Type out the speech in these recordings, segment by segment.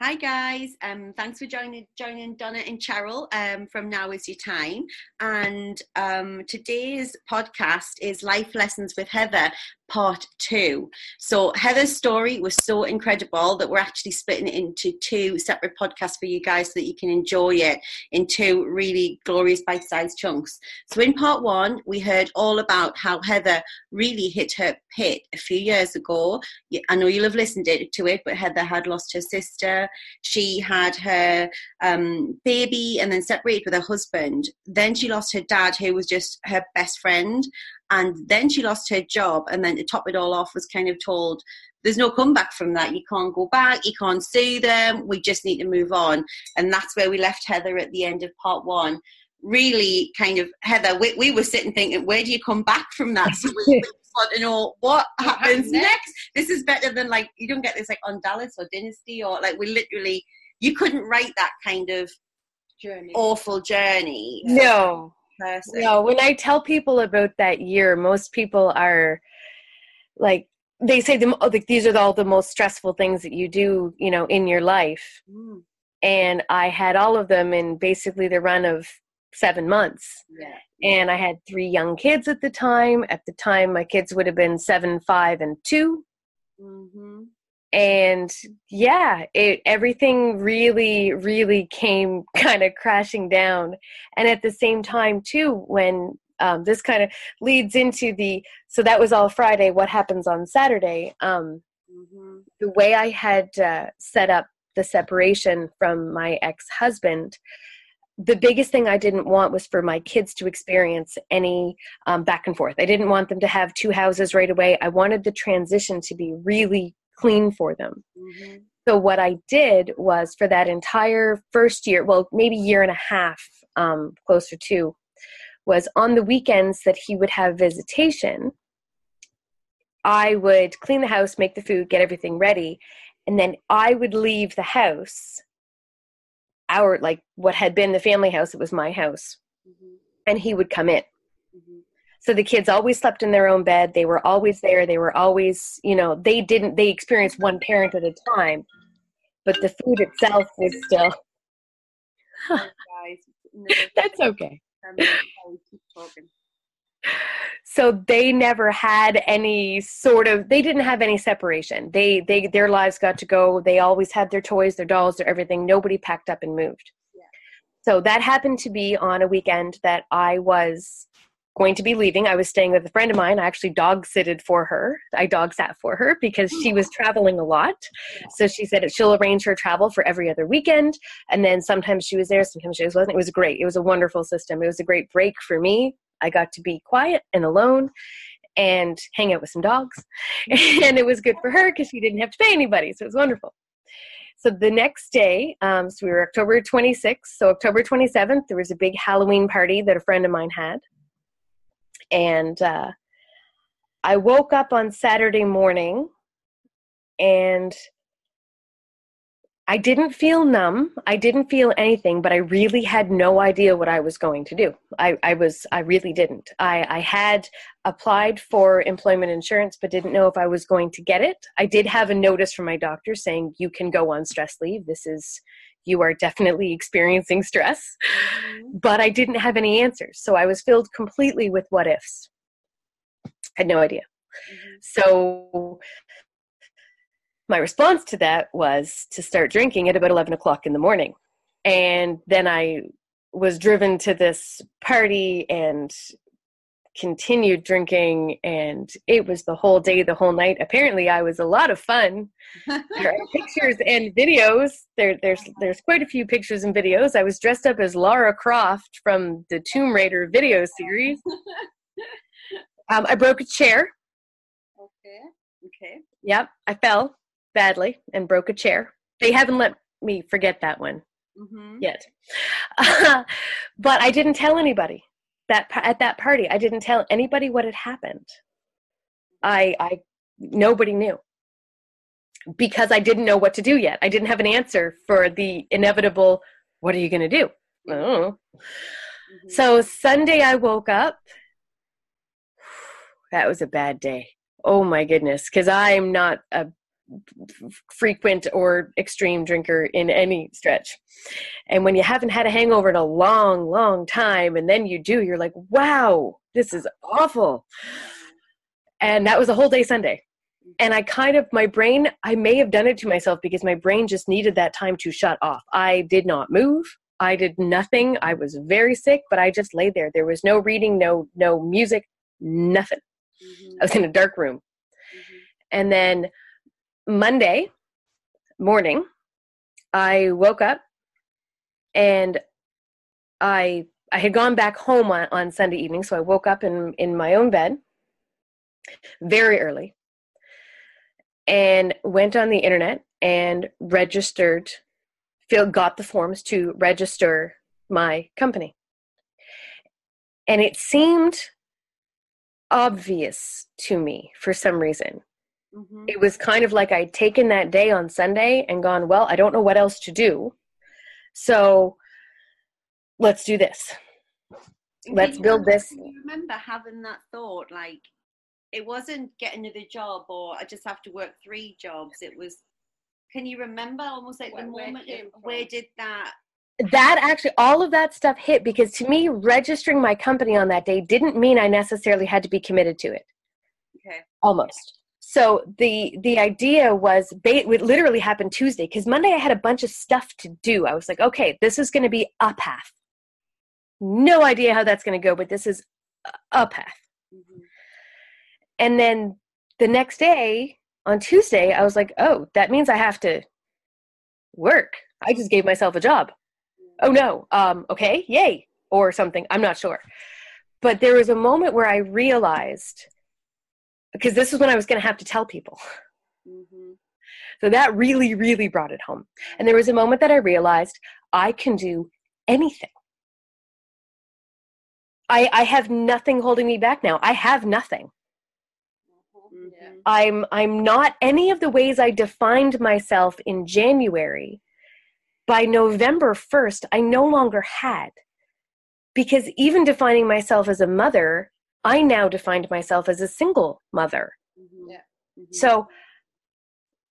Hi guys, um, thanks for joining joining Donna and Cheryl um, from Now Is Your Time. And um, today's podcast is Life Lessons with Heather, part two. So Heather's story was so incredible that we're actually splitting it into two separate podcasts for you guys so that you can enjoy it in two really glorious bite-sized chunks. So in part one, we heard all about how Heather really hit her pit a few years ago. I know you'll have listened to it, but Heather had lost her sister she had her um, baby and then separated with her husband. Then she lost her dad, who was just her best friend. And then she lost her job. And then to top it all off, was kind of told, there's no comeback from that. You can't go back. You can't sue them. We just need to move on. And that's where we left Heather at the end of part one. Really, kind of Heather. We, we were sitting thinking, where do you come back from that? So we, want to know what happens next. This is better than like you don't get this like on Dallas or Dynasty or like we literally you couldn't write that kind of journey awful journey. No. Person. No, when I tell people about that year, most people are like they say the, like these are all the most stressful things that you do, you know, in your life. Mm. And I had all of them in basically the run of seven months. Yeah. And I had three young kids at the time. At the time, my kids would have been seven, five, and 2 mm-hmm. And yeah, it everything really, really came kind of crashing down. And at the same time, too, when um, this kind of leads into the so that was all Friday. What happens on Saturday? Um, mm-hmm. The way I had uh, set up the separation from my ex husband the biggest thing I didn't want was for my kids to experience any um, back and forth. I didn't want them to have two houses right away. I wanted the transition to be really clean for them. Mm-hmm. So, what I did was for that entire first year, well, maybe year and a half, um, closer to, was on the weekends that he would have visitation, I would clean the house, make the food, get everything ready, and then I would leave the house our like what had been the family house it was my house mm-hmm. and he would come in mm-hmm. So the kids always slept in their own bed. They were always there. They were always you know they didn't they experienced one parent at a time but the food itself was still that's okay. so they never had any sort of they didn't have any separation. They they their lives got to go. They always had their toys their dolls their everything. Nobody packed up and moved. Yeah. so that happened to be on a weekend that i was going to be leaving i was staying with a friend of mine i actually dog sitted for her i dog sat for her because she was traveling a lot so she said she'll arrange her travel for every other weekend and then sometimes she was there sometimes she wasn't it was great it was a wonderful system it was a great break for me I got to be quiet and alone and hang out with some dogs. and it was good for her because she didn't have to pay anybody. So it was wonderful. So the next day, um, so we were October 26th. So October 27th, there was a big Halloween party that a friend of mine had. And uh, I woke up on Saturday morning and I didn't feel numb. I didn't feel anything, but I really had no idea what I was going to do. I, I was, I really didn't. I, I had applied for employment insurance, but didn't know if I was going to get it. I did have a notice from my doctor saying, you can go on stress leave. This is, you are definitely experiencing stress. Mm-hmm. But I didn't have any answers. So I was filled completely with what ifs. I had no idea. Mm-hmm. So my response to that was to start drinking at about 11 o'clock in the morning. And then I was driven to this party and continued drinking and it was the whole day the whole night. Apparently i was a lot of fun. There are pictures and videos. There, there's there's quite a few pictures and videos. I was dressed up as lara croft from the tomb raider video series. Um, i broke a chair. Okay okay. Yep i fell badly and broke a chair. They haven't let me forget that one mm-hmm. yet. but I didn't tell anybody that at that party. I didn't tell anybody what had happened. I I nobody knew because I didn't know what to do yet. I didn't have an answer for the inevitable what are you going to do? Mm-hmm. So Sunday I woke up that was a bad day. Oh my goodness, cuz I'm not a frequent or extreme drinker in any stretch. And when you haven't had a hangover in a long, long time, and then you do, you're like, wow, this is awful. And that was a whole day Sunday. And I kind of, my brain, I may have done it to myself because my brain just needed that time to shut off. I did not move. I did nothing. I was very sick, but I just lay there. There was no reading, no no music, nothing. Mm-hmm. I was in a dark room. Mm-hmm. And then Monday morning, I woke up and I I had gone back home on, on Sunday evening, so I woke up in, in my own bed very early and went on the internet and registered, feel, got the forms to register my company. And it seemed obvious to me for some reason Mm-hmm. It was kind of like I'd taken that day on Sunday and gone, well, I don't know what else to do. So let's do this. Let's build this. You remember having that thought, like it wasn't get another job or I just have to work three jobs. It was, can you remember almost like where, the moment where, where did that that actually all of that stuff hit because to me registering my company on that day didn't mean i necessarily had to be committed to it okay almost so the the idea was it literally happened tuesday because monday i had a bunch of stuff to do. I was like okay this is going to be a path. No idea how that's going to go but this is a path. Mm-hmm. and then the next day on tuesday i was like oh that means i have to work. I just gave myself a job. Oh no. Um okay yay. Or something. I'm not sure. But there was a moment where i realized because this is when I was going to have to tell people. Mm-hmm. So that really, really brought it home. And there was a moment that I realized I can do anything. I, I have nothing holding me back now. I have nothing. Mm-hmm. I'm I'm not any of the ways I defined myself in January. By November 1st, I no longer had. Because even defining myself as a mother, I now defined myself as a single mother. Mm-hmm. Yeah. Mm-hmm. So,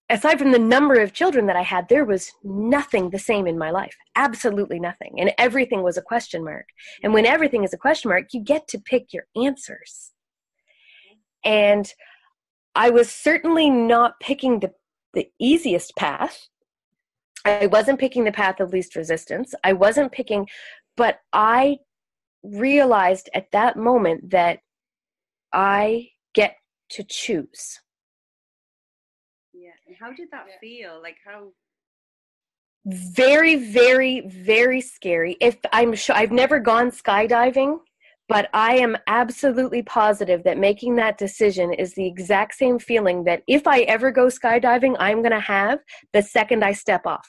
aside from the number of children that I had, there was nothing the same in my life. Absolutely nothing. And everything was a question mark. And when everything is a question mark, you get to pick your answers. And I was certainly not picking the, the easiest path. I wasn't picking the path of least resistance. I wasn't picking, but I realized at that moment that I get to choose. Yeah. And how did that yeah. feel? Like how very very very scary if i'm sure i've never gone skydiving but i am absolutely positive that making that decision is the exact same feeling that if i ever go skydiving i'm going to have the second i step off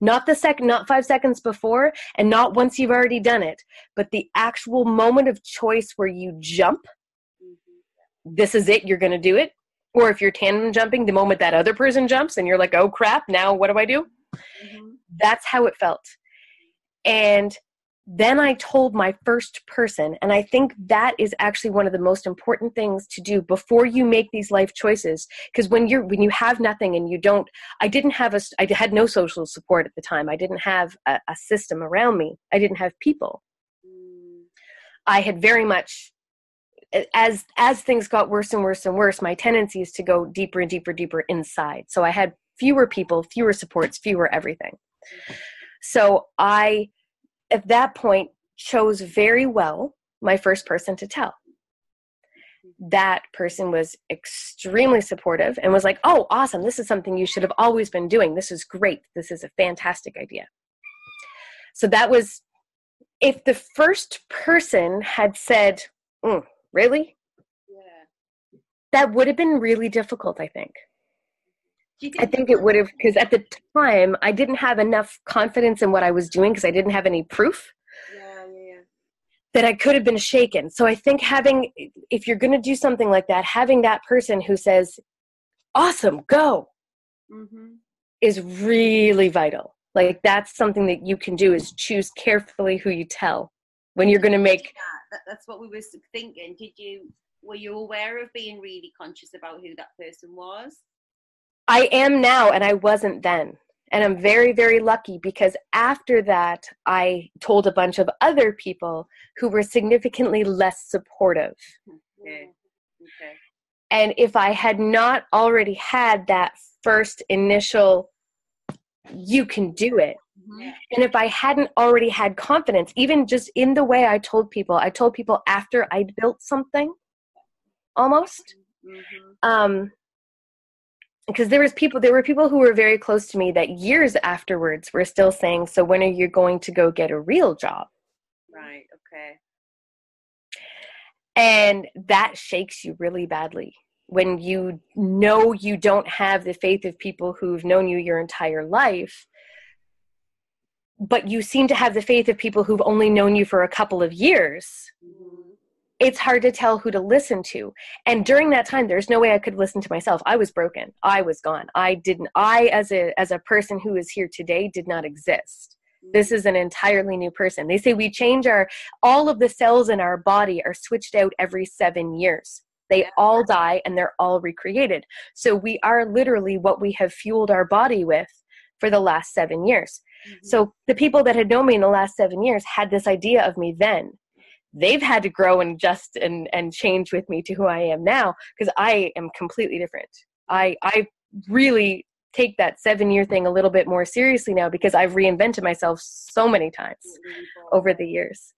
not the second not 5 seconds before and not once you've already done it but the actual moment of choice where you jump this is it, you're going to do it. Or if you're tandem jumping, the moment that other person jumps and you're like, oh crap, now what do I do? Mm-hmm. That's how it felt. And then I told my first person, and I think that is actually one of the most important things to do before you make these life choices. Because when you're when you have nothing and you don't, I didn't have a, I had no social support at the time. I didn't have a, a system around me. I didn't have people. I had very much as as things got worse and worse and worse my tendency is to go deeper and deeper deeper inside so i had fewer people fewer supports fewer everything so i at that point chose very well my first person to tell that person was extremely supportive and was like oh awesome this is something you should have always been doing this is great this is a fantastic idea so that was if the first person had said mm, Really? Yeah. That would have been really difficult, I think. I think it would have, because at the time I didn't have enough confidence in what I was doing because I didn't have any proof. Yeah, yeah, That I could have been shaken. So I think having, if you're going to do something like that, having that person who says, awesome, go, mm-hmm. is really vital. Like that's something that you can do is choose carefully who you tell when you're going to make that, that's what we were thinking did you were you aware of being really conscious about who that person was I am now, and I wasn't then. And I'm very, very lucky because after that, I told a bunch of other people who were significantly less supportive. Okay. Okay. And if I had not already had that first initial, you can do it. Mm-hmm. And if I hadn't already had confidence, even just in the way I told people, I told people after I'd built something almost. Mm-hmm. Um, because there was people there were people who were very close to me that years afterwards were still saying so when are you going to go get a real job? Right okay. And that shakes you really badly when you know you don't have the faith of people who've known you your entire life but you seem to have the faith of people who've only known you for a couple of years. Mm-hmm it's hard to tell who to listen to. And during that time, there's no way I could listen to myself. I was broken. I was gone. I didn't, I, as a, as a person who is here today, did not exist. This is an entirely new person. They say we change our, all of the cells in our body are switched out every seven years. They all die and they're all recreated. So we are literally what we have fueled our body with for the last seven years. Mm-hmm. So the people that had known me in the last seven years had this idea of me then they've had to grow and adjust and and change with me to who I am now because I am completely different. I I really take that 7 year thing a little bit more seriously now because I've reinvented myself so many times over the years.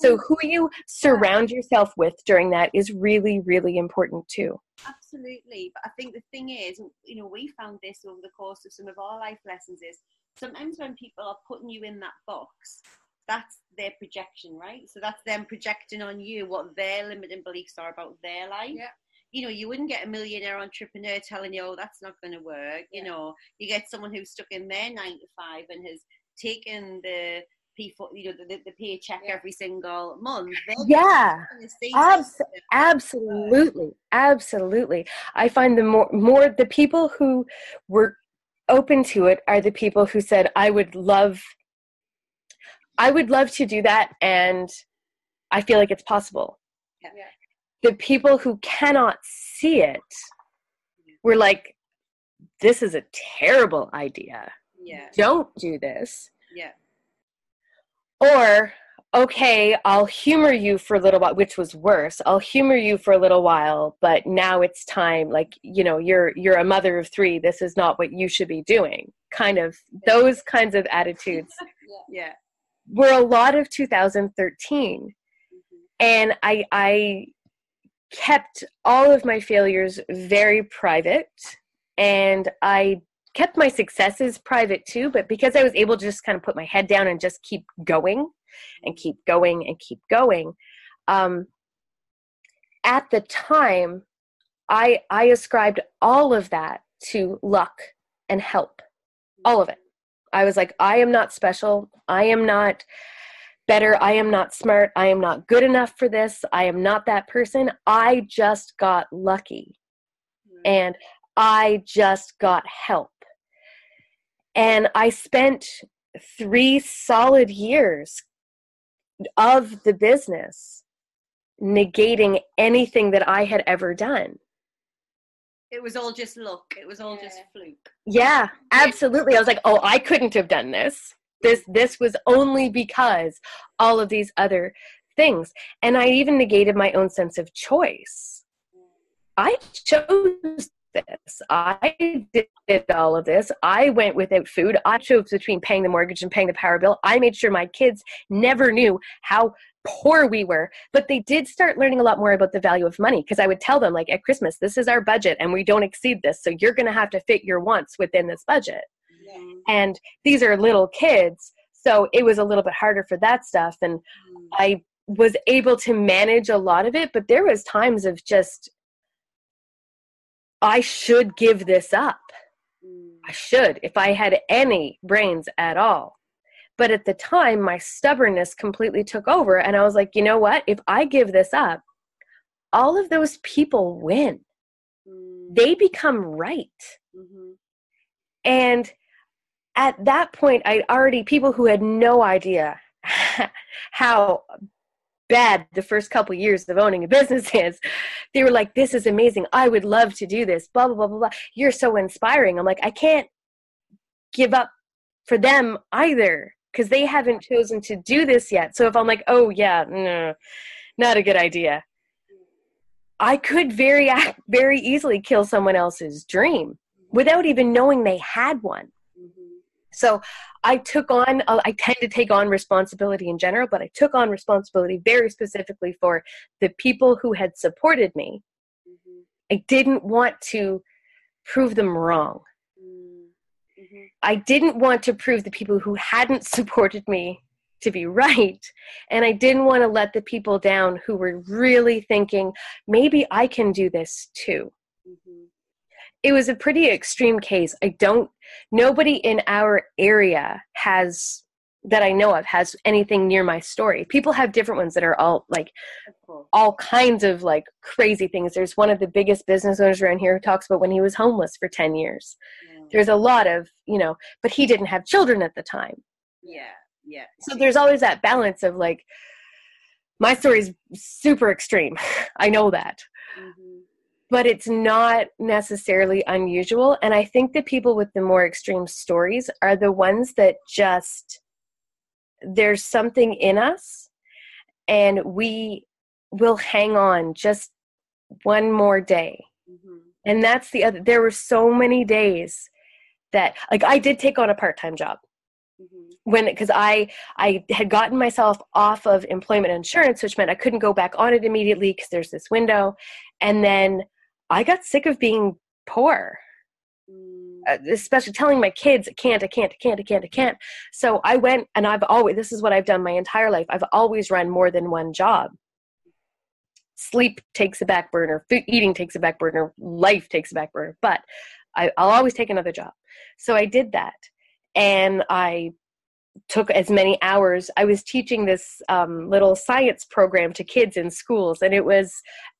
So who you surround yourself with during that is really really important too. Absolutely. But I think the thing is, you know, we found this over the course of some of our life lessons is sometimes when people are putting you in that box, that's their projection, right? So that's them projecting on you what their limiting beliefs are about their life. Yeah. You know, you wouldn't get a millionaire entrepreneur telling you, oh, that's not going to work. Yeah. You know, you get someone who's stuck in their nine to five and has taken the people, you know, the, the paycheck yeah. every single month. yeah, Abs- absolutely, absolutely. I find the more more the people who were open to it are the people who said, "I would love I would love to do that, and I feel like it's possible. Yeah. The people who cannot see it were like, this is a terrible idea. Yeah. Don't do this. Yeah. Or, okay, I'll humor you for a little while, which was worse. I'll humor you for a little while, but now it's time. Like, you know, you're you're a mother of three. This is not what you should be doing. Kind of those kinds of attitudes. yeah. yeah were a lot of 2013 mm-hmm. and i i kept all of my failures very private. And i kept my successes private too but because i was able to just kind of put my head down and just keep going and keep going and keep going um, at the time i i ascribed all of that to luck and help. All of it I was like, I am not special. I am not better. I am not smart. I am not good enough for this. I am not that person. I just got lucky. Mm-hmm. And I just got help. And I spent three solid years of the business negating anything that I had ever done it was all just luck. It was all yeah. just fluke. Yeah, absolutely. I was like, oh, I couldn't have done this. This this was only because all of these other things. And I even negated my own sense of choice. I chose this. I did all of this. I went without food. I chose between paying the mortgage and paying the power bill. I made sure my kids never knew how poor we were but they did start learning a lot more about the value of money because i would tell them like at christmas this is our budget and we don't exceed this so you're going to have to fit your wants within this budget yeah. and these are little kids so it was a little bit harder for that stuff and mm. i was able to manage a lot of it but there was times of just i should give this up mm. i should if i had any brains at all but at the time, my stubbornness completely took over. And I was like, you know what? If I give this up, all of those people win. Mm. They become right. Mm-hmm. And at that point, I already, people who had no idea how bad the first couple years of owning a business is they were like, "This is amazing. I would love to do this." Blah blah blah blah blah. You're so inspiring. I'm like, I can't give up for them either because they haven't chosen to do this yet. So if I'm like, "Oh yeah, no, not a good idea," I could very very easily kill someone else's dream without even knowing they had one. Mm-hmm. So I took on, uh, I tend to take on responsibility in general, but I took on responsibility very specifically for the people who had supported me. Mm-hmm. I didn't want to prove them wrong. Mm-hmm. I didn't want to prove the people who hadn't supported me to be right. And I didn't want to let the people down who were really thinking, maybe I can do this too. Mm-hmm. It was a pretty extreme case. I don't, nobody in our area has, that I know of, has anything near my story. People have different ones that are all like, all kinds of like crazy things. There's one of the biggest business owners around here who talks about when he was homeless for 10 years. Yeah. There's a lot of, you know, but he didn't have children at the time. Yeah yeah so there's always that balance of like my story is super extreme i know that mm-hmm. But it's not necessarily unusual and i think the people with the more extreme stories are the ones that just there's something in us and we will hang on just one more day mm-hmm. and that's the other there were so many days that like i did take on a part-time job mm-hmm. when because I I had gotten myself off of employment insurance, which meant I couldn't go back on it immediately because there's this window, and then I got sick of being poor. Mm. Uh, especially telling my kids, I can't, I can't, I can't, I can't, I can't. So I went and I've always, this is what I've done my entire life. I've always run more than one job sleep takes a back burner, food, eating takes a back burner, life takes a back burner, but I, will always take another job. So I did that and I took as many hours. I was teaching this um, little science program to kids in schools, and it was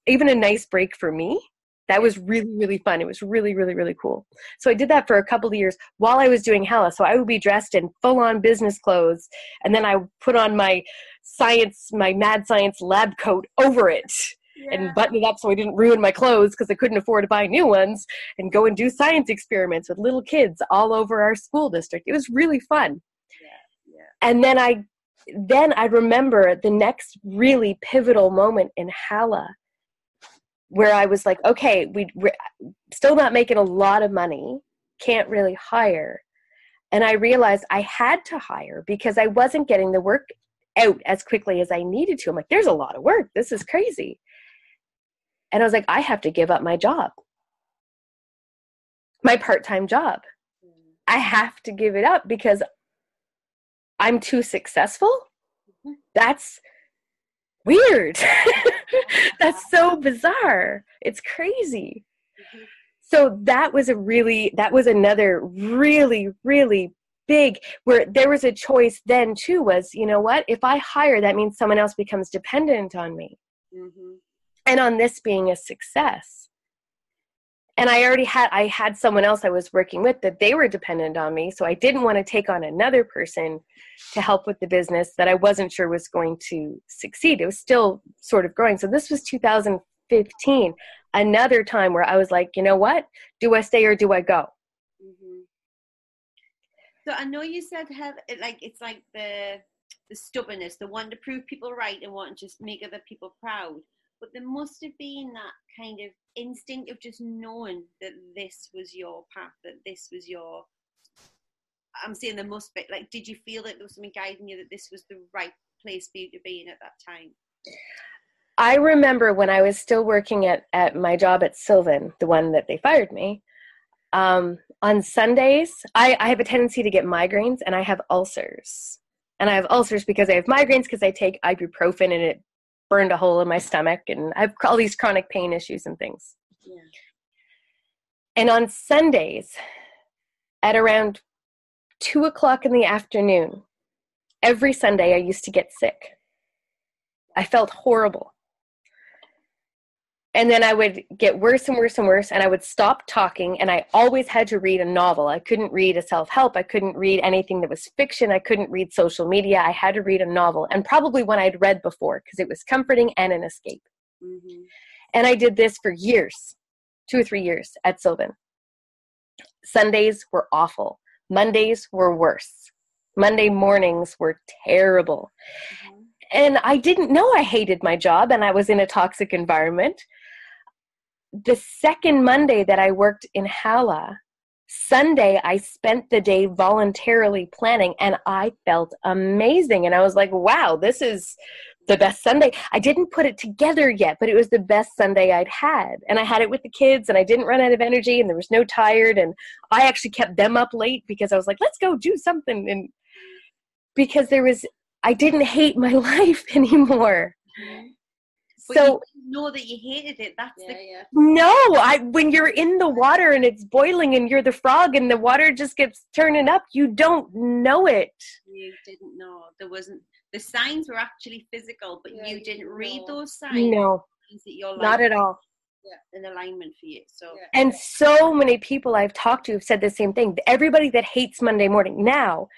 even a nice break for me. That was really, really fun. It was really, really, really cool. So I did that for a couple of years while I was doing Hala. So I would be dressed in full on business clothes, and then I put on my science, my mad science lab coat over it yeah. and button it up so I didn't ruin my clothes because I couldn't afford to buy new ones and go and do science experiments with little kids all over our school district. It was really fun. Yeah. Yeah. And then I then I remember the next really pivotal moment in Hala where I was like, okay, we, we're still not making a lot of money, can't really hire. And I realized I had to hire because I wasn't getting the work out as quickly as I needed to. I'm like, there's a lot of work. This is crazy. And I was like, I have to give up my job, my part time job. Mm. I have to give it up because I'm too successful. Mm-hmm. That's weird. That's so bizarre. It's crazy. Mm-hmm. So that was a really, that was another really, really big where there was a choice then too was you know what if i hire that means someone else becomes dependent on me mm-hmm and on this being a success and i already had i had someone else i was working with that they were dependent on me so i didn't want to take on another person to help with the business that i wasn't sure was going to succeed. It was still sort of growing. So this was 2015 another time where i was like you know what? Do i stay or do i go? Mm-hmm. so i know you said have like it's like the the stubbornness the one to prove people right and want to just make other people proud but there must have been that kind of instinct of just knowing that this was your path, that this was your. I'm saying there must be. Like, did you feel that there was something guiding you that this was the right place for you to be in at that time? I remember when I was still working at, at my job at Sylvan, the one that they fired me. Um, on Sundays, I, I have a tendency to get migraines and I have ulcers. And I have ulcers because I have migraines because I take ibuprofen and it burned a hole in my stomach and I have all these chronic pain issues and things. Yeah. And on Sundays, at around two o'clock in the afternoon, every Sunday I used to get sick. I felt horrible and then I would get worse and worse and worse, and I would stop talking. And I always had to read a novel. I couldn't read a self help. I couldn't read anything that was fiction. I couldn't read social media. I had to read a novel, and probably one I'd read before because it was comforting and an escape. Mm-hmm. And I did this for years, two or three years at Sylvan. Sundays were awful. Mondays were worse. Monday mornings were terrible. Mm-hmm. And I didn't know I hated my job and I was in a toxic environment. The second Monday that I worked in Hala, Sunday, I spent the day voluntarily planning and I felt amazing. And I was like, wow, this is the best Sunday. I didn't put it together yet, but it was the best Sunday I'd had. And I had it with the kids and I didn't run out of energy and there was no tired. And I actually kept them up late because I was like, let's go do something. And because there was, I didn't hate my life anymore. Mm-hmm. But so know that you hated it. That's yeah, the yeah. no. I when you're in the water and it's boiling and you're the frog and the water just gets turning up, you don't know it. You didn't know there wasn't the signs were actually physical, but yeah, you didn't read those signs. No, not at all. Yeah, in alignment for you. So yeah. and so many people I've talked to have said the same thing. Everybody that hates Monday morning now.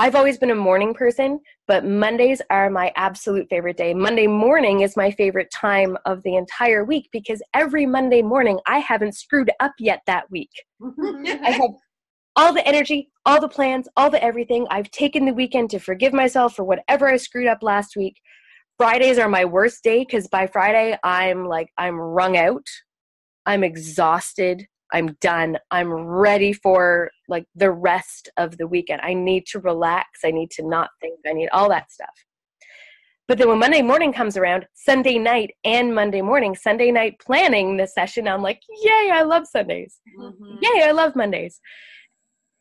I've always been a morning person, but Mondays are my absolute favorite day. Monday morning is my favorite time of the entire week because every Monday morning I haven't screwed up yet that week. Mm-hmm. I have all the energy, all the plans, all the everything. I've taken the weekend to forgive myself for whatever I screwed up last week. Fridays are my worst day because by Friday I'm like, I'm wrung out. I'm exhausted. I'm done. I'm ready for like the rest of the weekend. I need to relax. I need to not think. I need all that stuff. But then when Monday morning comes around, Sunday night and Monday morning, Sunday night planning the session, I'm like, yay, I love Sundays. Mm-hmm. Yay, I love Mondays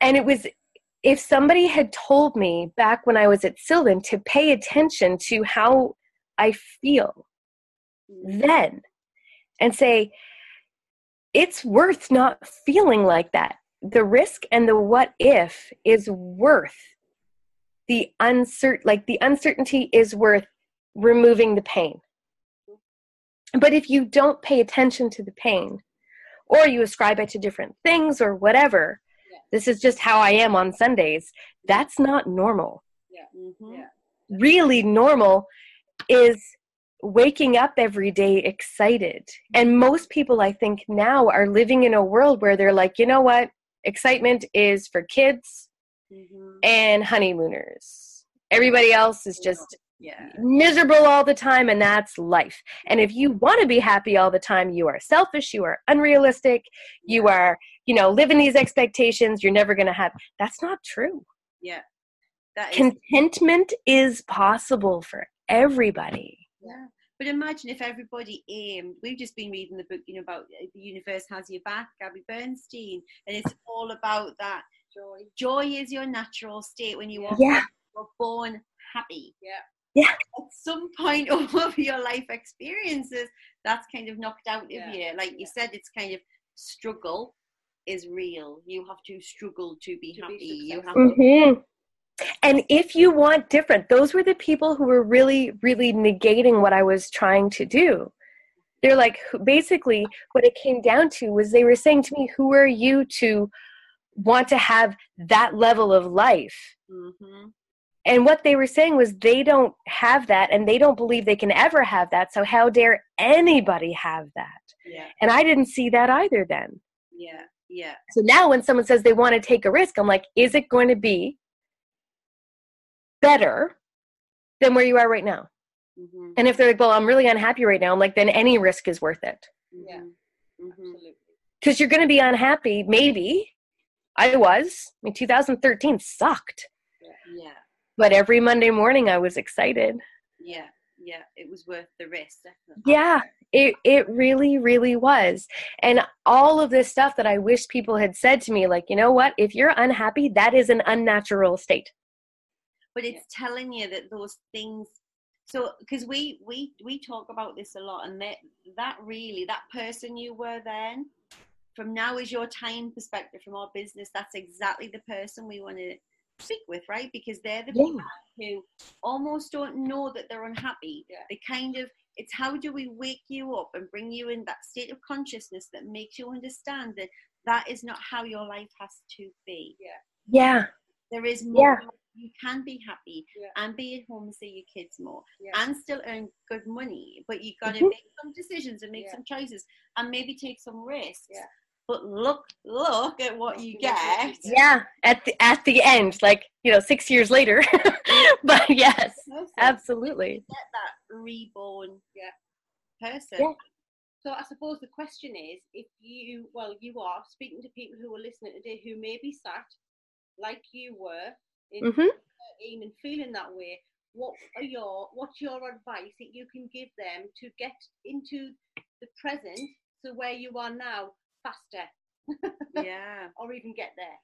and it was if somebody had told me back when I was at Sylvan to pay attention to how I feel then and say, it's worth not feeling like that. The risk and the what if is worth the uncertain, like the uncertainty is worth removing the pain. But if you don't pay attention to the pain, or you ascribe it to different things or whatever, this is just how I am on Sundays. That's not normal. Yeah. Mm-hmm. yeah. Really normal is waking up every day excited. And most people, I think, now are living in a world where they're like, you know what? Excitement is for kids mm-hmm. and honeymooners. Everybody else is just yeah. miserable all the time, and that's life. And if you want to be happy all the time, you are selfish, you are unrealistic, you are, you know, living these expectations, you're never going to have. That's not true. Yeah. That is- Contentment is possible for everybody. Yeah. But imagine if everybody aimed. We've just been reading the book, you know, about uh, the universe has your back, Gabby Bernstein, and it's all about that joy. Joy is your natural state when you are yeah. born happy. Yeah yeah at some point of your life experiences that's kind of knocked out of yeah. you like you said it's kind of struggle is real you have to struggle to be to happy be you have mm-hmm. to and if you want different those were the people who were really really negating what i was trying to do. They're like basically what it came down to was they were saying to me who are you to want to have that level of life? Mm-hmm. And what they were saying was they don't have that and they don't believe they can ever have that so how dare anybody have that? Yeah. and i didn't see that either then. Yeah yeah. So now when someone says they want to take a risk i'm like is it going to be better than where you are right now mm-hmm. and if they're like well i'm really unhappy right now i'm like then any risk is worth it yeah mm-hmm. absolutely because you're going to be unhappy maybe i was i mean 2013 sucked yeah. yeah but every Monday morning I was excited. Yeah, yeah, it was worth the risk. Definitely. Yeah, it it really really was. And all of this stuff that I wish people had said to me like, you know what? If you're unhappy, that is an unnatural state. But it's yeah. telling you that those things so because we we we talk about this a lot and that that really that person you were then from now is your time perspective from our business that's exactly the person we want to speak with, right? Because they're the people who almost don't know that they're unhappy. Yeah. They kind of, it's how do we wake you up and bring you in that state of consciousness that makes you understand that that is not how your life has to be. Yeah. Yeah. There is more. Yeah. You can be happy Yeah. and be at home and see your kids more Yeah. and still earn good money. But you've got to Mhm. make some decisions and make Yeah. some choices and maybe take some risks. Yeah. But look, look at what you Look at what get. Yeah, at the at the end, like you know, six years later. but yes, Perfect. absolutely. Get that reborn Yeah. person. Yeah. So I suppose the question is, if you, well, you are speaking to people who are listening today who may be sat like you were in hmm 13 and feeling that way. What are your, what's your advice that you can give them to get into the present, so where you are now, faster, Yeah. or even get there?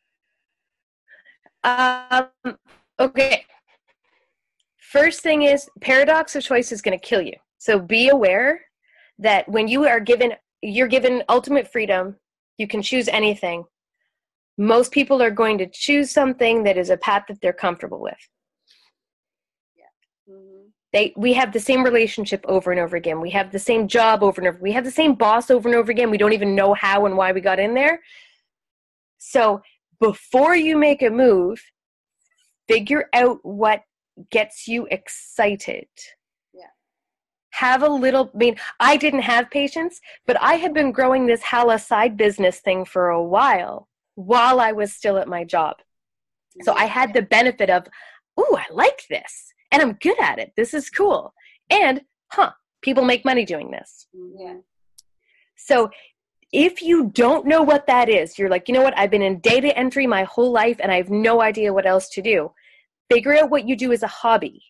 Um, okay. First thing is paradox of choice is going to kill you. So be aware that when you are given, you're given ultimate freedom. You can choose anything. Most people are going to choose something that is a path that they're comfortable with. Mm-hmm. They, we have the same relationship over and over again. We have the same job over and over. We have the same boss over and over again. We don't even know how and why we got in there. So before you make a move, figure out what gets you excited. Yeah. Have a little, I mean, I didn't have patience, but I had been growing this Hala side business thing for a while while I was still at my job. So I had the benefit of, ooh, I like this and I'm good at it. This is cool. And, huh, people make money doing this. Yeah. So if you don't know what that is, you're like, you know what, I've been in data entry my whole life and I have no idea what else to do. Figure out what you do as a hobby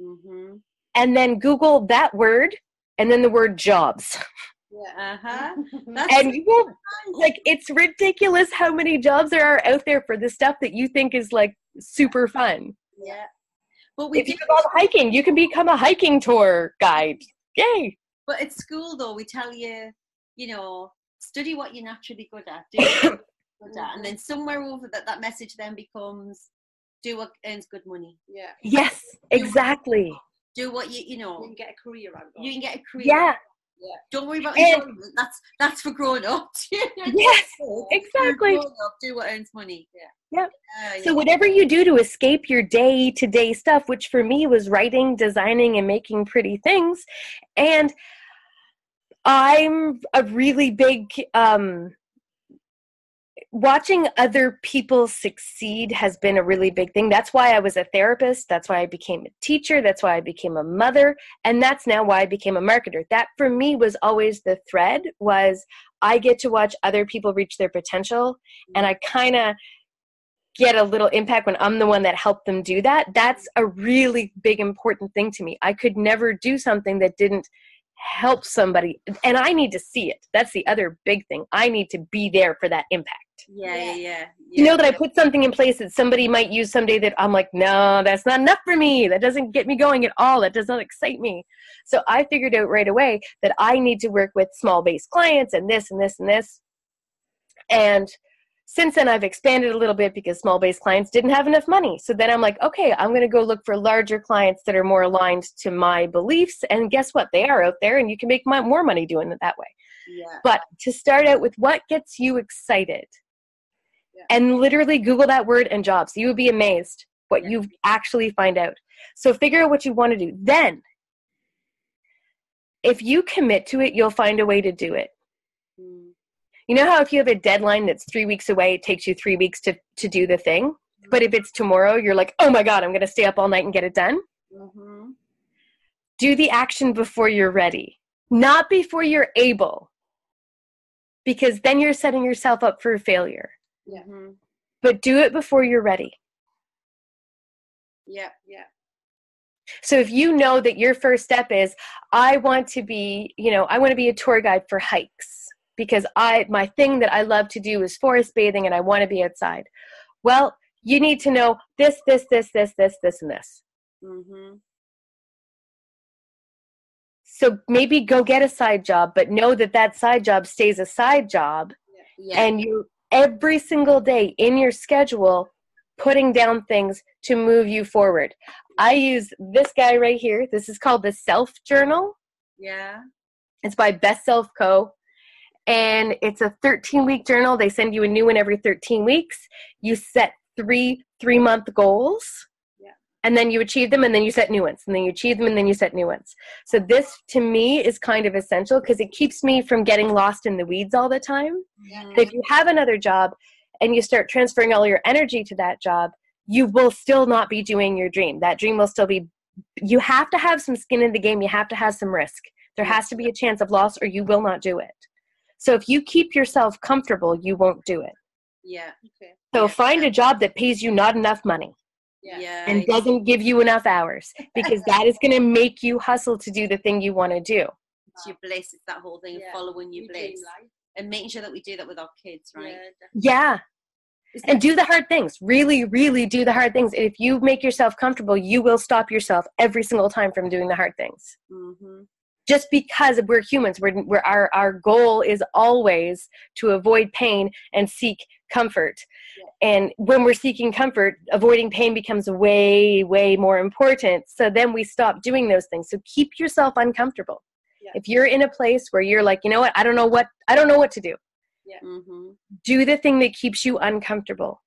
Mm-hmm. and then Google that word and then the word jobs. Yeah. Uh-huh. And you will, like, it's ridiculous how many jobs there are out there for the stuff that you think is like super fun. yeah. But we If you do love hiking, you can become a hiking tour guide. Yay! But at school, though, we tell you, you know, study what you're naturally good at, do good at, and then somewhere over that, that message then becomes, do what earns good money, Yeah. Yes, exactly. do what you, you know You know, can get a career out of you can get a career. Yeah, Don't worry about enjoyment. That's that's for grown ups. yes, exactly. Grown up, do what earns money. Yeah. Yep. Uh, So whatever you do to escape your day to day stuff, which for me was writing, designing, and making pretty things, and I'm a really big um, watching other people succeed has been a really big thing. That's why I was a therapist. That's why I became a teacher. That's why I became a mother, and that's now why I became a marketer. That for me was always the thread. Was I get to watch other people reach their potential, and I kind of get a little impact when I'm the one that helped them do that. That's a really big important thing to me. I could never do something that didn't help somebody and I need to see it. That's the other big thing. I need to be there for that impact. Yeah, yeah, yeah. You know that I put something in place that somebody might use someday that I'm like, no, that's not enough for me. That doesn't get me going at all. That does not excite me. So I figured out right away that I need to work with small base clients and this and this and this. And since then I've expanded a little bit because small base clients didn't have enough money. So then I'm like, okay, I'm going to go look for larger clients that are more aligned to my beliefs. And guess what? They are out there and you can make more money doing it that way. Yeah. But to start out with what gets you excited Yeah. and literally Google that word and jobs. You would be amazed what Yeah. you actually find out. So figure out what you want to do. Then, if you commit to it, you'll find a way to do it. Mm. You know how if you have a deadline that's three weeks away, it takes you three weeks to, to do the thing? But if it's tomorrow, you're like, oh my God, I'm going to stay up all night and get it done. Mm-hmm. Do the action before you're ready, not before you're able, because then you're setting yourself up for failure. Yeah. Mm-hmm. But do it before you're ready. Yeah. Yeah. So if you know that your first step is, I want to be, you know, I want to be a tour guide for hikes because I my thing that I love to do is forest bathing and I want to be outside. Well, you need to know this, this, this, this, this, this, and this. Mm-hmm. So maybe go get a side job, but know that that side job stays a side job, Yeah. and you every single day in your schedule putting down things to move you forward. I use this guy right here. This is called the Self Journal. yeah. It's by Best Self Co. And it's a 13 week journal. They send you a new one every 13 weeks. You set three three month goals and then you achieve them and then you set new ones and then you achieve them and then you set new ones. So this to me is kind of essential because it keeps me from getting lost in the weeds all the time. Yeah. if you have another job and you start transferring all your energy to that job you will still not be doing your dream. That dream will still be you have to have some skin in the game you have to have some risk. There has to be a chance of loss or you will not do it. So if you keep yourself comfortable you won't do it. Yeah. Okay. so find a job that pays you not enough money Yeah. Yeah. and doesn't give you enough hours because that is going to make you hustle to do the thing you want to do. It's your bliss. It's that whole thing of Yeah. following your You bliss and making sure that we do that with our kids, right? Yeah. Yeah. And do the hard things. Really, really do the hard things. If you make yourself comfortable, you will stop yourself every single time from doing the hard things. Mm-hmm. Just because we're humans, we're, we're our, our goal is always to avoid pain and seek comfort. And when we're seeking comfort, avoiding pain becomes way, way more important. So then we stop doing those things. So keep yourself uncomfortable. Yeah. If you're in a place where you're like, you know what, I don't know what, I don't know what to do. Mm-hmm. Do the thing that keeps you uncomfortable.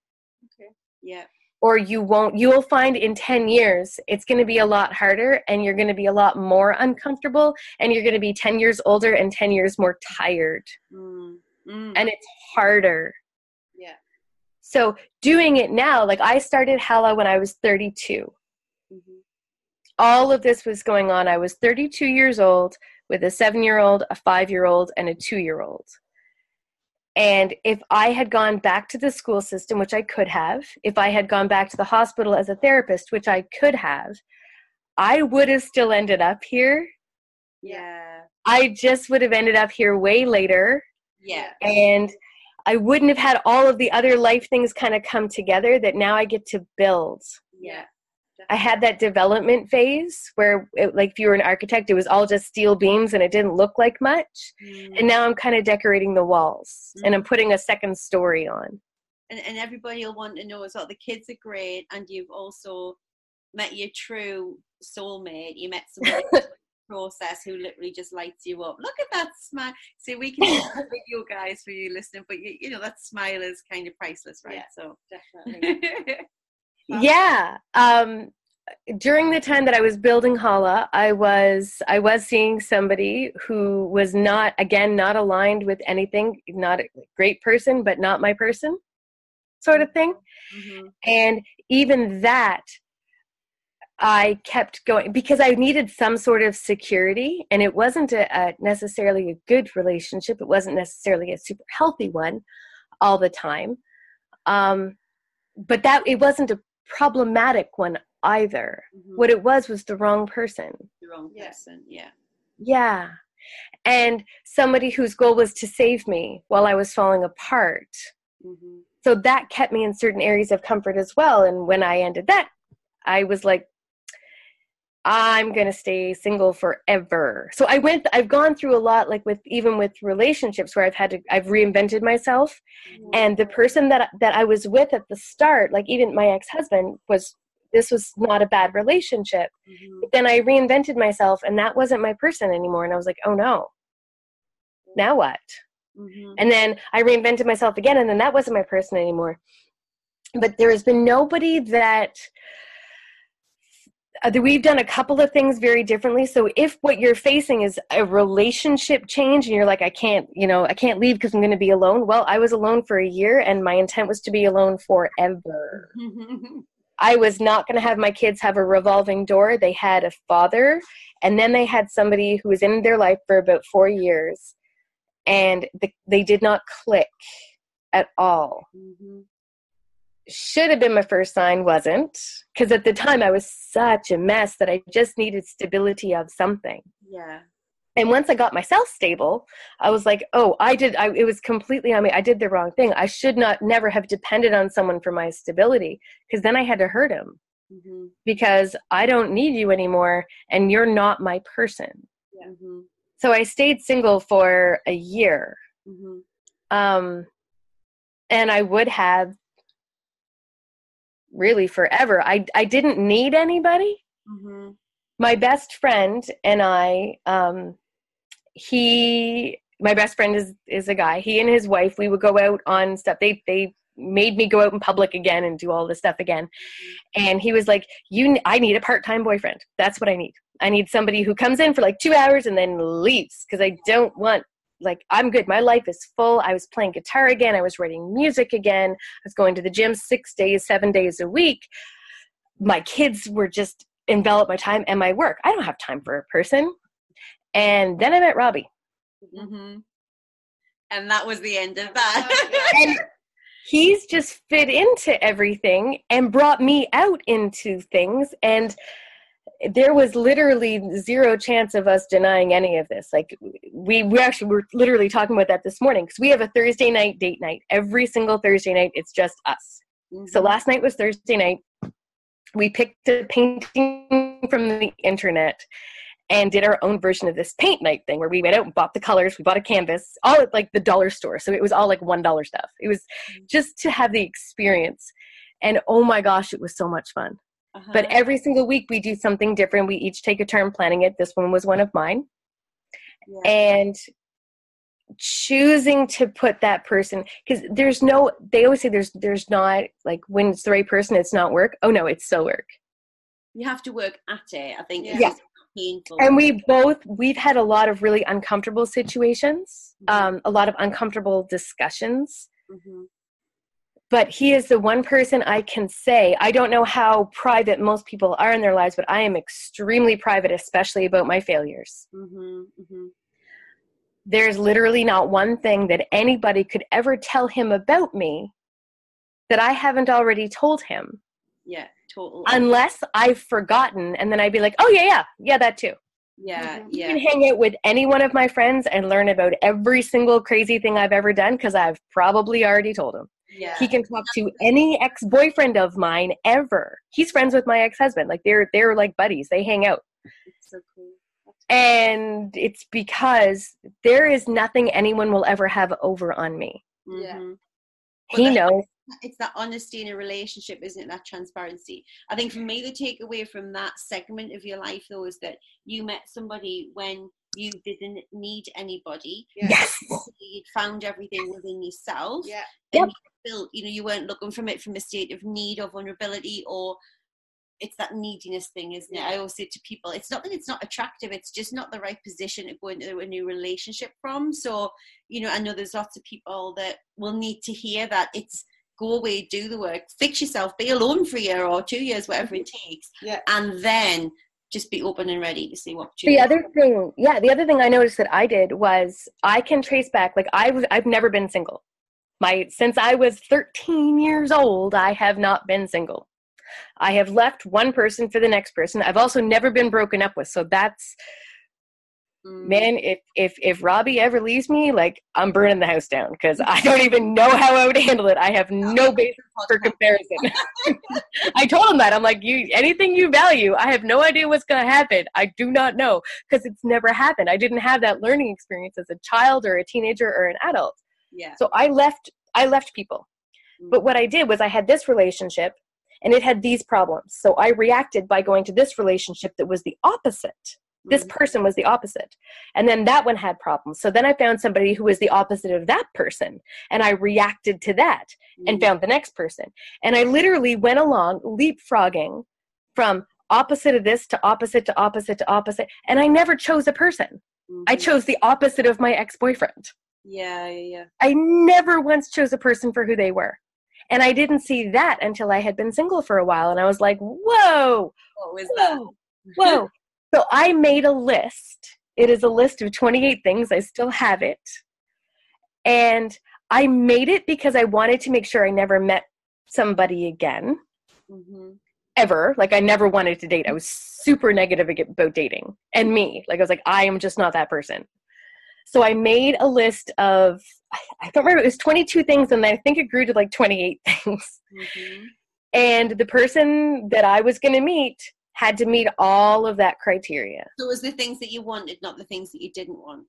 Yeah. or you won't you will find in 10 years it's going to be a lot harder and you're going to be a lot more uncomfortable and you're going to be 10 years older and 10 years more tired Mm. Mm. and it's harder Yeah. So doing it now like i started Hala when i was 32 Mhm. all of this was going on i was 32 years old with a 7 year old a 5 year old and a 2 year old and if I had gone back to the school system, which I could have, if I had gone back to the hospital as a therapist, which I could have, I would have still ended up here. Yeah. I just would have ended up here way later. Yeah. And I wouldn't have had all of the other life things kind of come together that now I get to build. Yeah. I had that development phase where, it, like, if you were an architect, it was all just steel beams and it didn't look like much. Mm. And now I'm kind of decorating the walls and I'm putting a second story on. and, and everybody will want to know as well. The kids are great, and you've also met your true soulmate. You met somebody process who literally just lights you up. Look at that smile. See, we can do a video, guys, for you listening, but you, you know that smile is kind of priceless, right? So. Definitely. Yeah. Um, during the time that I was building Hala, I was I was seeing somebody who was not again not aligned with anything, not a great person, but not my person, sort of thing. Mhm. And even that, I kept going because I needed some sort of security, and it wasn't a, a necessarily a good relationship. It wasn't necessarily a super healthy one all the time. Um, but that it wasn't a problematic one either. Mhm. What it was was the wrong person. the wrong Yeah. person? Yeah. Yeah. And somebody whose goal was to save me while I was falling apart. hmm So that kept me in certain areas of comfort as well. And when I ended that, I was like, I'm going to stay single forever. So I went, I've gone through a lot, like with even with relationships where I've had to, I've reinvented myself. And the person that, that I was with at the start, like even my ex husband, was, this was not a bad relationship. hmm But then I reinvented myself and that wasn't my person anymore. And I was like, oh no, now what? hmm And then I reinvented myself again, and then that wasn't my person anymore. But there has been nobody that. Uh, we've done a couple of things very differently. So if what you're facing is a relationship change and you're like, I can't, you know, I can't leave because I'm going to be alone. Well, I was alone for a year and my intent was to be alone forever. I was not going to have my kids have a revolving door. They had a father, and then they had somebody who was in their life for about four years, and the, they did not click at all. hmm Should have been my first sign, wasn't. Because at the time I was such a mess that I just needed stability of something. Yeah. And once I got myself stable, I was like, oh, I did, I, it was completely on me. I did the wrong thing. I should not never have depended on someone for my stability because then I had to hurt him hmm because I don't need you anymore and you're not my person. hmm So I stayed single for a year. hmm Um, and I would have really forever. I, I didn't need anybody. hmm My best friend and I, um, he, my best friend is, is a guy. He and his wife, we would go out on stuff. They, they made me go out in public again and do all this stuff again. And he was like, "You, I need a part-time boyfriend. That's what I need. I need somebody who comes in for like two hours and then leaves because I don't want." Like I'm good. My life is full. I was playing guitar again. I was writing music again. I was going to the gym six days, seven days a week. My kids were just envelop my time and my work. I don't have time for a person. And then I met Robbie. Mm-hmm. And that was the end of that. and he's just fit into everything and brought me out into things. And there was literally zero chance of us denying any of this. Like we, we actually were literally talking about that this morning because we have a Thursday night date night. Every single Thursday night, it's just us. Mm-hmm. So last night was Thursday night we picked a painting from the internet and did our own version of this paint night thing where we went out and bought the colors we bought a canvas all at like the dollar store so it was all like one dollar stuff it was mm-hmm. just to have the experience and oh my gosh it was so much fun uh-huh. but every single week we do something different we each take a turn planning it this one was one of mine yeah. and choosing to put that person because there's no they always say there's there's not like when it's the right person it's not work oh no it's still work you have to work at it i think yeah painful and we both we've had a lot of really uncomfortable situations mm-hmm. um, a lot of uncomfortable discussions mm-hmm. But he is the one person i can say i don't know how private most people are in their lives but i am extremely private especially about my failures mm-hmm. mm-hmm there's literally not one thing that anybody could ever tell him about me that I haven't already told him. Yeah, totally. Unless I've forgotten, and then I'd be like, oh, yeah, yeah, yeah, that too. Yeah, mm-hmm. yeah. You can hang out with any one of my friends and learn about every single crazy thing I've ever done because I've probably already told him. Yeah. He can talk to any ex-boyfriend of mine ever. He's friends with my ex-husband. Like they're they're like buddies. They hang out. It's so cool and it's because there is nothing anyone will ever have over on me. Yeah. Mm-hmm. He that, knows. It's that honesty in a relationship, isn't it? That transparency. I think for me, the takeaway from that segment of your life, though, is that you met somebody when you didn't need anybody. Yes. You found everything within yourself. Yeah. And yep. you built, you know, you weren't looking from it from a state of need or vulnerability or it's that neediness thing, isn't it? I always say to people, it's not that it's not attractive, it's just not the right position to go into a new relationship from. So, you know, I know there's lots of people that will need to hear that it's go away, do the work, fix yourself, be alone for a year or two years, whatever it mm-hmm. takes. Yeah. And then just be open and ready to see what the other thing yeah the other thing i noticed that i did was i can trace back like i was i've never been single my since i was 13 years old i have not been single I have left one person for the next person. I've also never been broken up with. So that's. Man, if if if Robbie ever leaves me, like I'm burning the house down because I don't even know how I would handle it. I have no basis for comparison. I told him that. I'm like, you anything you value, I have no idea what's gonna happen. I do not know because it's never happened. I didn't have that learning experience as a child or a teenager or an adult. Yeah. So I left I left people. Mm. But what I did was I had this relationship and it had these problems. So I reacted by going to this relationship that was the opposite. This mm-hmm. person was the opposite. And then that one had problems. So then I found somebody who was the opposite of that person. And I reacted to that and mm-hmm. found the next person. And I literally went along leapfrogging from opposite of this to opposite to opposite to opposite. And I never chose a person. Mm-hmm. I chose the opposite of my ex boyfriend. Yeah, yeah, yeah. I never once chose a person for who they were. And I didn't see that until I had been single for a while. And I was like, whoa. What was that? Whoa. so I made a list. It is a list of 28 things. I still have it. And I made it because I wanted to make sure I never met somebody again. Mm-hmm. Ever. Like, I never wanted to date. I was super negative about dating and me. Like, I was like, I am just not that person. So I made a list of I don't remember it was 22 things and I think it grew to like 28 things. Mm-hmm. And the person that I was going to meet had to meet all of that criteria. So it was the things that you wanted, not the things that you didn't want.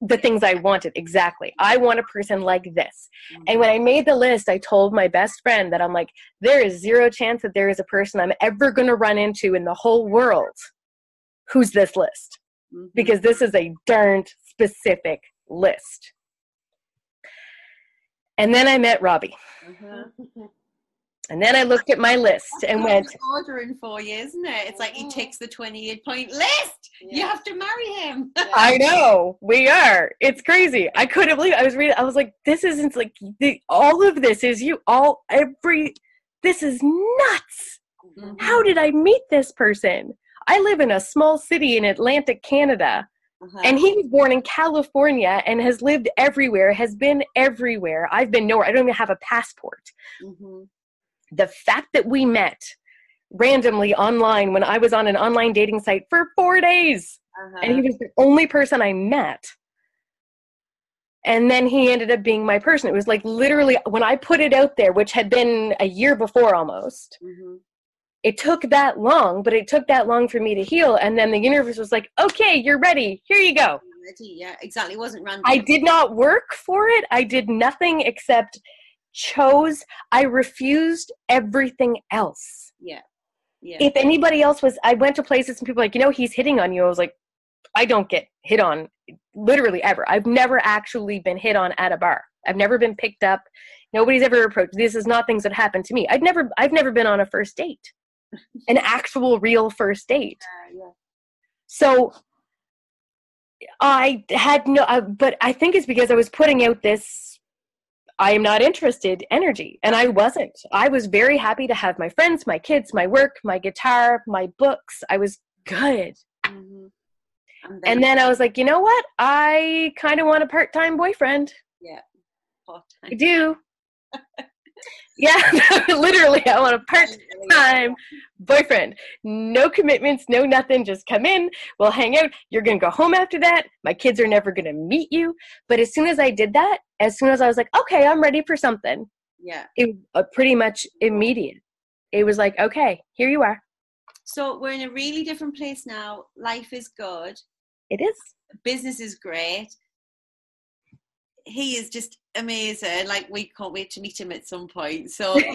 The things I wanted, exactly. I want a person like this. Mm-hmm. And when I made the list, I told my best friend that I'm like, there is zero chance that there is a person I'm ever going to run into in the whole world who's this list. Mm-hmm. Because this is a darned specific list. And then I met Robbie. Uh-huh. And then I looked at my list and went, we're ordering for you, isn't it? It's like he ticks the 28 point list. You have to marry him. I know we are. It's crazy. I couldn't believe. It. I was reading. I was like, "This isn't like the, all of this is you. All every. This is nuts. Mhm. How did I meet this person? I live in a small city in Atlantic Canada, Uh-huh. and he was born in California and has lived everywhere. Has been everywhere. I've been nowhere. I don't even have a passport. Mhm. The fact that we met randomly online when I was on an online dating site for four days Uh-huh. and he was the only person I met. And then he ended up being my person. It was like literally when I put it out there, which had been a year before almost, Mhm. it took that long, but it took that long for me to heal. And then the universe was like, okay, you're ready. Here you go. Yeah, exactly. It wasn't random. I did not work for it. I did nothing except chose. I refused everything else. Yeah. Yeah. if anybody else was i went to places and people were like you know he's hitting on you i was like i don't get hit on literally ever i've never actually been hit on at a bar i've never been picked up nobody's ever approached this is not things that happen to me i've never i've never been on a first date an actual real first date Yeah, yeah. so i had no uh, but i think it's because i was putting out this I am not interested energy. And I wasn't. I was very happy to have my friends, my kids, my work, my guitar, my books. I was good. Mhm. And then, And then I was like, you know what? I kind of want a part time boyfriend. hot. I do. yeah, literally, I want a part time boyfriend. No commitments, no nothing. Just come in. We'll hang out. You're going to go home after that. My kids are never going to meet you. But as soon as I did that, as soon as I was like, okay, I'm ready for something, Yeah. it was uh, pretty much immediate. It was like, okay, here you are. So we're in a really different place now. Life is good. It is. Business is great. He is just amazing. Like we can't wait to meet him at some point. So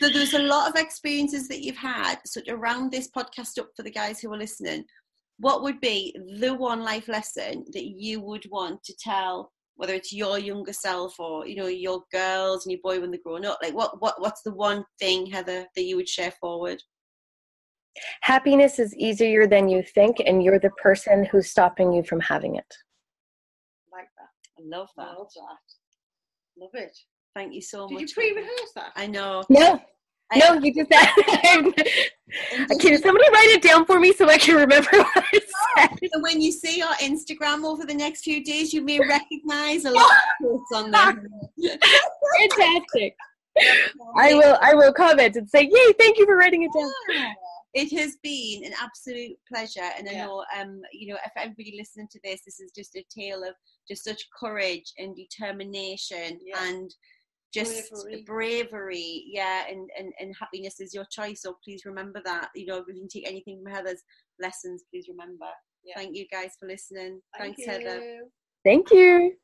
So there's a lot of experiences that you've had. So to round this podcast up for the guys who are listening, what would be the one life lesson that you would want to tell, whether it's your younger self or you know your girls and your boy when they're growing up? Like what what what's the one thing, Heather, that you would share forward? Happiness is easier than you think, and you're the person who's stopping you from having it. Like that. I love that. Love that. Love it. Thank you so Did much. Did you pre-rehearse that? I know. No, I- no, you just Can somebody write it down for me so I can remember what I oh, said? So when you see our Instagram over the next few days, you may recognise a lot of quotes on there. Fantastic. I will. I will comment and say, "Yay! Thank you for writing it down." It has been an absolute pleasure, and I Yeah. know, um, you know, if everybody listening to this, this is just a tale of just such courage and determination Yeah. and just Bravery. bravery. yeah, and, and and happiness is your choice. So please remember that. You know, if you can take anything from Heather's lessons, please remember. Yeah. Thank you guys for listening. Thank Thanks, Heather. Thank you.